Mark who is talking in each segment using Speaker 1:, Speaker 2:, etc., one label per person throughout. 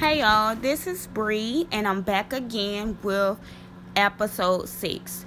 Speaker 1: Hey y'all, this is Bree, and I'm back again with episode six.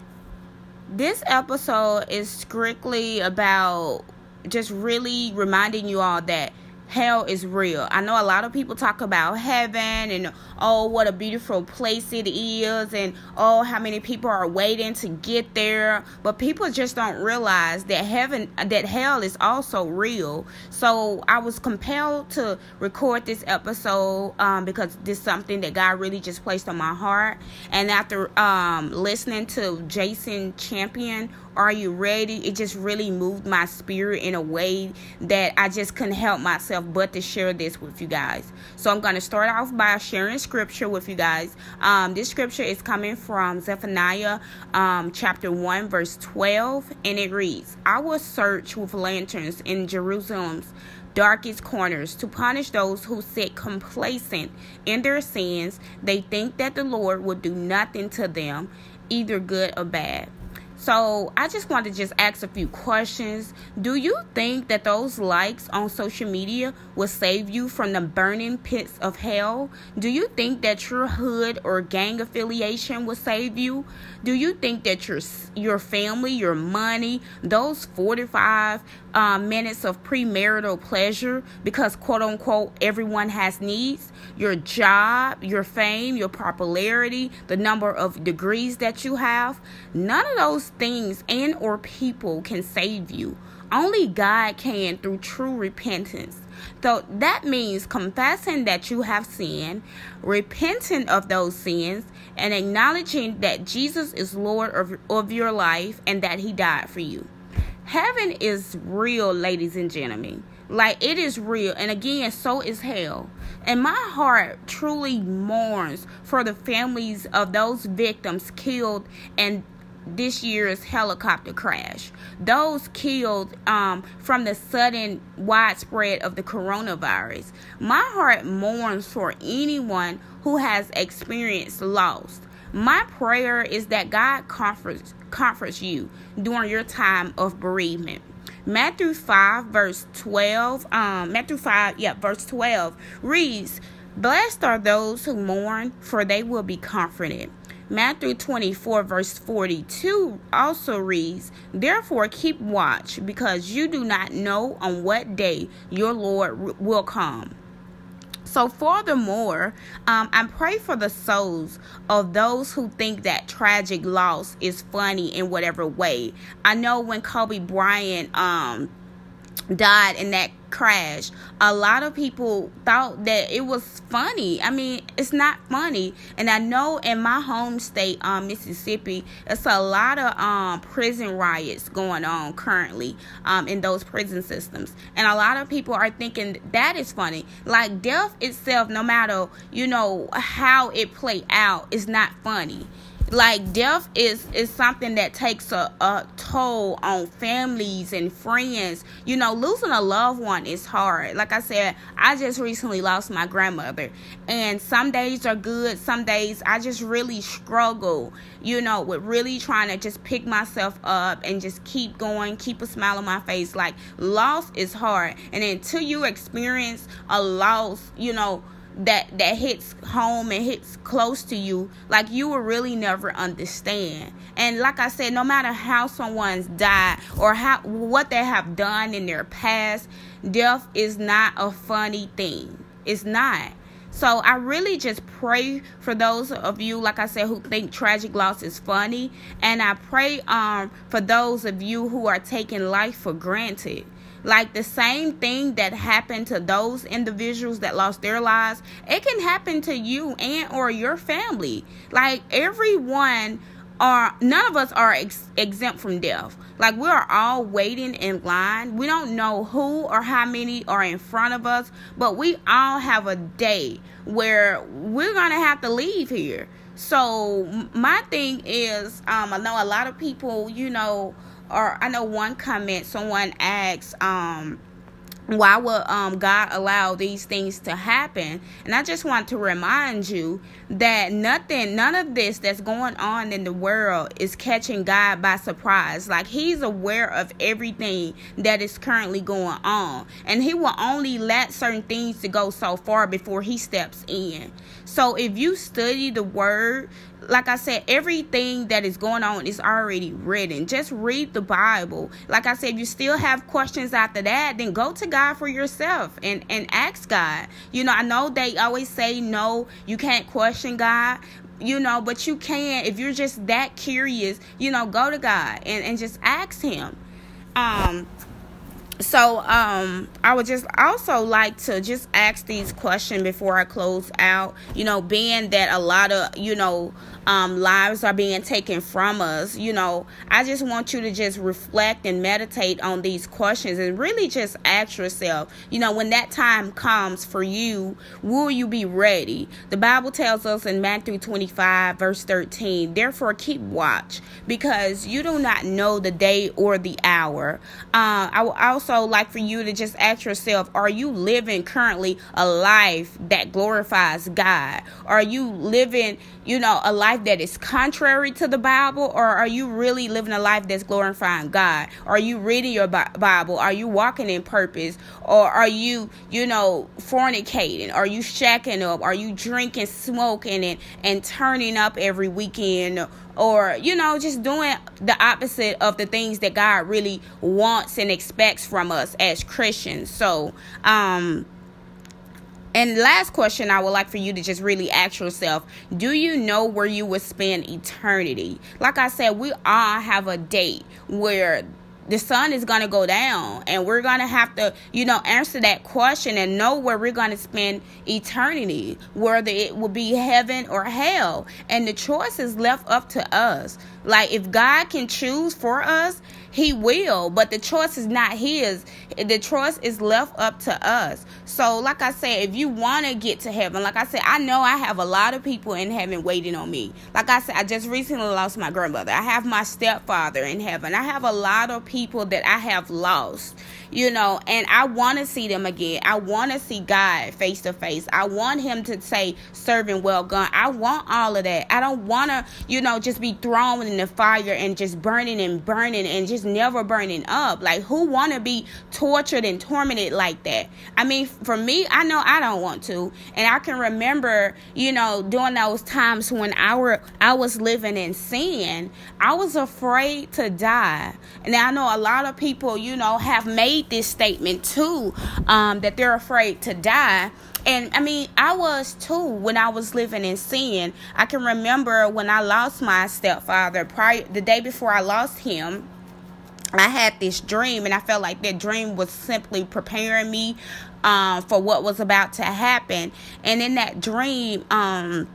Speaker 1: This episode is strictly about just really reminding you all that hell is real. I know a lot of people talk about heaven and oh, what a beautiful place it is, and oh, how many people are waiting to get there. But people just don't realize that heaven, that hell is also real. So I was compelled to record this episode um, because this is something that God really just placed on my heart. And after um, listening to Jason Champion are You Ready? It just really moved my spirit in a way that I just couldn't help myself but to share this with you guys. So I'm going to start off by sharing scripture with you guys. Um, this scripture is coming from Zephaniah um, chapter 1, verse 12, and it reads I will search with lanterns in Jerusalem's darkest corners to punish those who sit complacent in their sins. They think that the Lord will do nothing to them, either good or bad. So I just want to just ask a few questions. Do you think that those likes on social media will save you from the burning pits of hell? Do you think that your hood or gang affiliation will save you? Do you think that your your family, your money, those 45 uh, minutes of premarital pleasure because quote unquote everyone has needs, your job, your fame, your popularity, the number of degrees that you have, none of those things and or people can save you. Only God can through true repentance. So that means confessing that you have sinned, repenting of those sins, and acknowledging that Jesus is Lord of, of your life and that He died for you. Heaven is real, ladies and gentlemen. Like it is real. And again, so is hell. And my heart truly mourns for the families of those victims killed and this year's helicopter crash. Those killed um, from the sudden widespread of the coronavirus. My heart mourns for anyone who has experienced loss. My prayer is that God comforts comforts you during your time of bereavement. Matthew 5 verse 12 um Matthew 5 yeah verse 12 reads Blessed are those who mourn for they will be comforted. Matthew 24, verse 42 also reads, Therefore keep watch, because you do not know on what day your Lord will come. So, furthermore, um, I pray for the souls of those who think that tragic loss is funny in whatever way. I know when Kobe Bryant um, died in that crash, a lot of people thought that it was funny. I mean, it's not funny. And I know in my home state, um, Mississippi, it's a lot of um prison riots going on currently um in those prison systems. And a lot of people are thinking that is funny. Like death itself, no matter, you know, how it play out, is not funny like death is is something that takes a, a toll on families and friends. You know losing a loved one is hard. Like i said i just recently lost my grandmother. And some days are good some days i just really struggle you know with really trying to just pick myself up and just keep going keep a smile on my face. Like loss is hard. And until you experience a loss you know that that hits home and hits close to you like you will really never understand. And like i said no matter how someone's died or how what they have done in their past death is not a funny thing. It's not. So I really just pray for those of you, like I said, who think tragic loss is funny, and I pray um for those of you who are taking life for granted. Like the same thing that happened to those individuals that lost their lives, it can happen to you and or your family. Like everyone are none of us are ex- exempt from death. Like we are all waiting in line. We don't know who or how many are in front of us, but we all have a day where we're going to have to leave here. So my thing is um I know a lot of people, you know, or I know one comment someone asked, um, why would um, God allow these things to happen? And I just want to remind you that nothing, none of this that's going on in the world is catching God by surprise. Like He's aware of everything that is currently going on, and He will only let certain things to go so far before He steps in. So if you study the Word, like I said, everything that is going on is already written. Just read the Bible. Like I said, if you still have questions after that, then go to God for yourself and, and ask God. You know, I know they always say no, you can't question God. You know, but you can if you're just that curious, you know, go to God and, and just ask him. Um so um i would just also like to just ask these questions before i close out. You know being that a lot of you know um, lives are being taken from us. You know, I just want you to just reflect and meditate on these questions and really just ask yourself, you know, when that time comes for you, will you be ready? The Bible tells us in Matthew 25, verse 13, therefore keep watch because you do not know the day or the hour. Uh, I would also like for you to just ask yourself, are you living currently a life that glorifies God? Are you living, you know, a life life that is contrary to the Bible, or are you really living a life that's glorifying God? Are you reading your Bible? Are you walking in purpose? Or are you, you know, fornicating? Are you shacking up? Are you drinking, smoking, and, and turning up every weekend? Or, you know, just doing the opposite of the things that God really wants and expects from us as Christians. So, um, and last question I would like for you to just really ask yourself Do you know where you will spend eternity? Like I said, we all have a date where the sun is going to go down and we're going to have to you know answer that question and know where we're going to spend eternity whether it will be heaven or hell and the choice is left up to us like if god can choose for us he will, but the choice is not his. The choice is left up to us. So, like I said, if you want to get to heaven, like I said, I know I have a lot of people in heaven waiting on me. Like I said, I just recently lost my grandmother. I have my stepfather in heaven. I have a lot of people that I have lost you know, and I want to see them again. I want to see God face to face. I want Him to say, serving well done. I want all of that. I don't want to, you know, just be thrown in the fire and just burning and burning and just never burning up. Like, who want to be tortured and tormented like that? I mean, for me, I know I don't want to. And I can remember, you know, during those times when I, were, I was living in sin, I was afraid to die. And I know a lot of people, you know, have made this statement too um, that they're afraid to die. And I mean, I was too when I was living in sin. I can remember when I lost my stepfather, prior the day before I lost him. I had this dream, and I felt like that dream was simply preparing me um, for what was about to happen. And in that dream, um,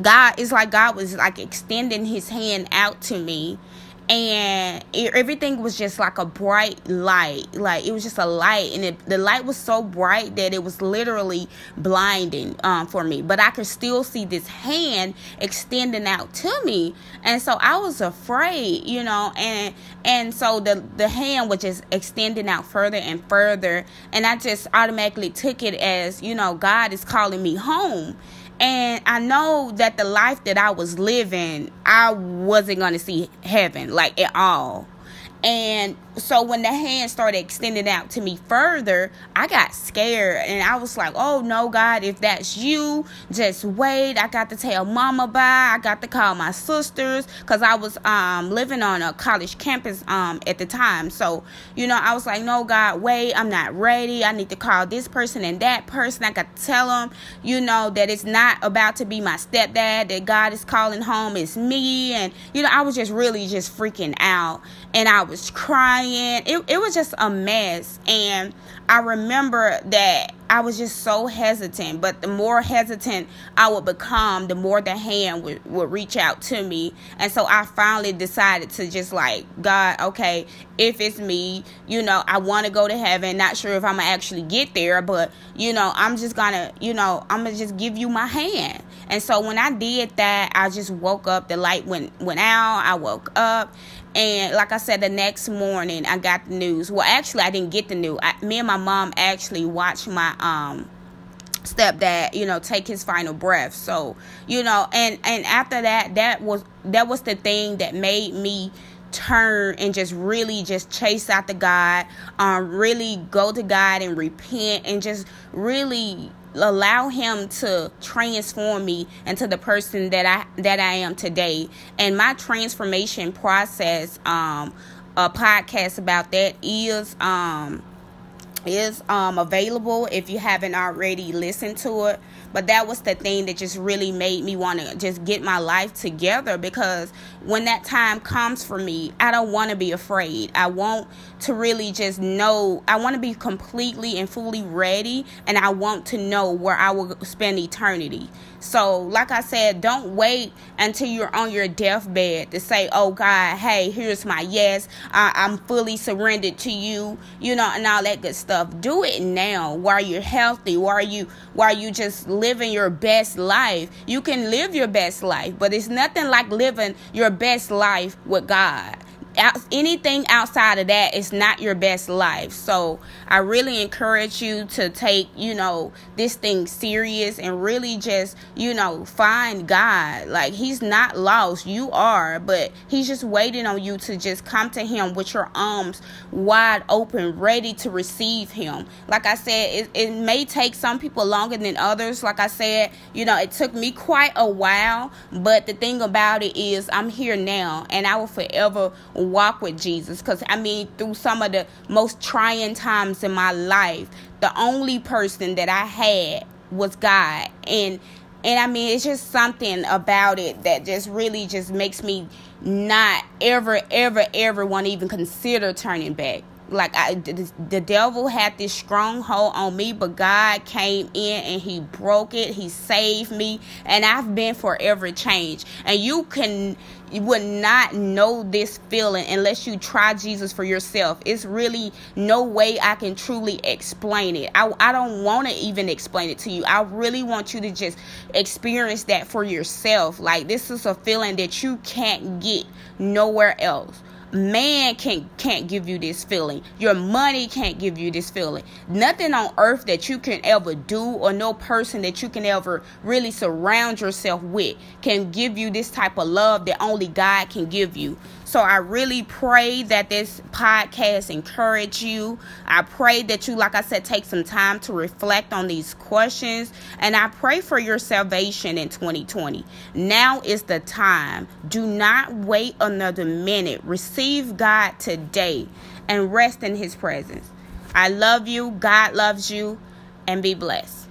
Speaker 1: God is like God was like extending His hand out to me and it, everything was just like a bright light. Like it was just a light and it, the light was so bright that it was literally blinding um, for me. But i could still see this hand extending out to me. And so i was afraid you know and and so the the hand was just extending out further and further. And i just automatically took it as you know god is calling me home and I know that the life that I was living, I wasn't going to see heaven like at all. And so when the hand started extending out to me further, I got scared and I was like, oh no, God, if that's you, just wait. I got to tell mama bye. I got to call my sisters because I was um, living on a college campus um, at the time. So, you know, I was like, no, God, wait, I'm not ready. I need to call this person and that person. I got to tell them, you know, that it's not about to be my stepdad, that God is calling home, it's me. And, you know, I was just really just freaking out and I was crying. It, it was just a mess. And I remember that I was just so hesitant. But the more hesitant I would become, the more the hand would, would reach out to me. And so I finally decided to just like, God, okay, if it's me, you know, I want to go to heaven. Not sure if I'm going to actually get there, but, you know, I'm just going to, you know, I'm going to just give you my hand. And so when I did that, I just woke up. The light went went out. I woke up, and like I said, the next morning I got the news. Well, actually, I didn't get the news. I, me and my mom actually watched my um stepdad you know take his final breath so you know and and after that that was that was the thing that made me turn and just really just chase after God, um, really go to God and repent and just really allow him to transform me into the person that I that I am today. And my transformation process, um, a podcast about that is um is um available if you haven't already listened to it but that was the thing that just really made me want to just get my life together because when that time comes for me, I don't want to be afraid. I want to really just know, I want to be completely and fully ready, and I want to know where I will spend eternity. So, like I said, don't wait until you're on your deathbed to say, Oh God, hey, here's my yes. I, I'm fully surrendered to you, you know, and all that good stuff. Do it now while you're healthy, while you while you just living your best life. You can live your best life, but it's nothing like living your best life with God anything outside of that is not your best life. So I really encourage you to take, you know, this thing serious and really just, you know, find God. Like he's not lost. You are, but he's just waiting on you to just come to him with your arms wide open, ready to receive him. Like I said, it, it may take some people longer than others. Like I said, you know, it took me quite a while, but the thing about it is I'm here now and I will forever walk with Jesus because I mean, through some of the most trying times in my life, the only person that I had was God. And and I mean, it's just something about it that just really just makes me not ever, ever, ever want to even consider turning back like I, the, the devil had this stronghold on me, but God came in and He broke it. He saved me, and I've been forever changed. And you can, you would not know this feeling unless you try Jesus for yourself. It's really no way I can truly explain it. I, I don't want to even explain it to you. I really want you to just experience that for yourself. Like this is a feeling that you can't get nowhere else man can't can't give you this feeling. Your money can't give you this feeling. Nothing on earth that you can ever do or no person that you can ever really surround yourself with can give you this type of love that only god can give you so I really pray that this podcast encourage you. I pray that you, like I said, take some time to reflect on these questions. And I pray for your salvation in 2020. Now is the time. Do not wait another minute. Receive God today and rest in his presence. I love you. God loves you. And be blessed.